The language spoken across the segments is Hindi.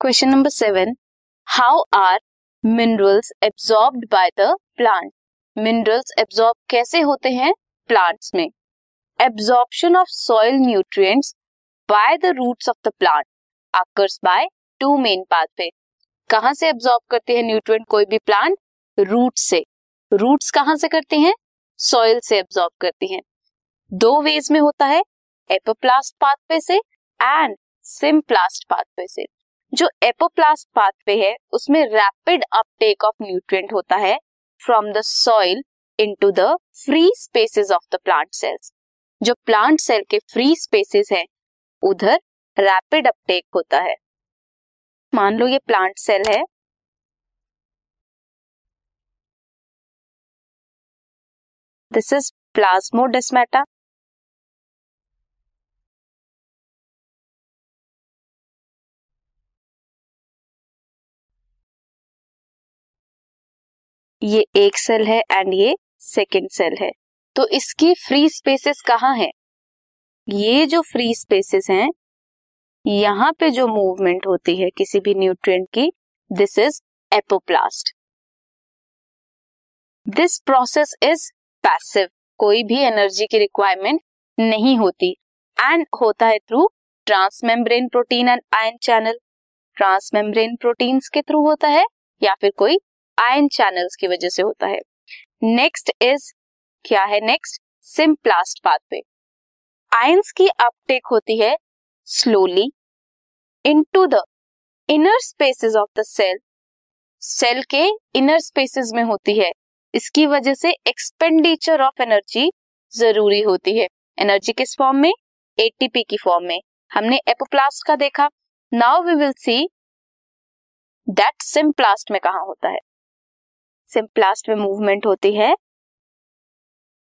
Question number seven how are minerals absorbed by the plant minerals absorb कैसे होते हैं प्लांट्स में? Absorption of soil nutrients by the roots of the plant occurs by two main pathway कहाँ से एब्सॉर्ब करते हैं न्यूट्रिएंट कोई भी प्लांट रूट से. रूट्स कहाँ से करते हैं? सॉइल से एब्सॉर्ब करती हैं. दो वेज में होता है. एपोप्लास्ट पाथवे से एंड सिम्प्लास्ट पाथवे से. जो एपोप्लास्ट पाथवे है, उसमें रैपिड अपटेक ऑफ़ न्यूट्रिएंट होता है from the soil into the free spaces of the plant cells जो प्लांट सेल के फ्री स्पेसेस हैं, उधर रैपिड अपटेक होता है। मान लो ये प्लांट सेल है। दिस इज़ प्लाज्मोडेस्मेटा ये एक सेल है एंड ये सेकेंड सेल है। तो इसकी फ्री स्पेसेस कहाँ है? ये जो फ्री स्पेसेस हैं, यहाँ पे जो मूवमेंट होती है किसी भी न्यूट्रिएंट की this is apoplast this process is passive कोई भी एनर्जी की रिक्वायरमेंट नहीं होती। एंड होता है through transmembrane protein and ion channel transmembrane proteins के थ्रू होता है या फिर कोई आयन चैनल्स की वजह से होता है। नेक्स्ट इज़ क्या है नेक्स्ट सिम्प्लास्ट पाथवे आयंस की अपटेक होती है slowly into the inner spaces of the cell cell के इनर स्पेसेस में होती है। इसकी वजह से एक्सपेंडिचर ऑफ़ एनर्जी ज़रूरी होती है। एनर्जी किस फॉर्म में? एटीपी की फॉर्म में। हमने एपोप्लास्ट का देखा। Now we will see that symplast में कहा होता है। सिम्प्लास्ट में मूवमेंट होती है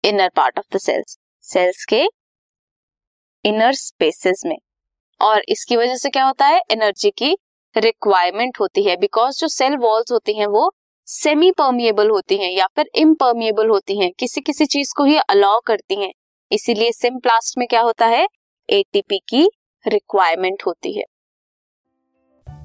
inner part of the cells cells के इनर स्पेसेस में। और इसकी वजह से क्या होता है? एनर्जी की रिक्वायरमेंट होती है बिकॉज़ जो सेल वॉल्स होती हैं वो सेमी परमिएबल होती हैं या फिर इम्परमिएबल होती हैं। किसी किसी चीज़ को ही अलाउ करती हैं। इसीलिए सिम्प्लास्ट में क्या होता है? एटीपी की रिक्वायरमेंट होती है।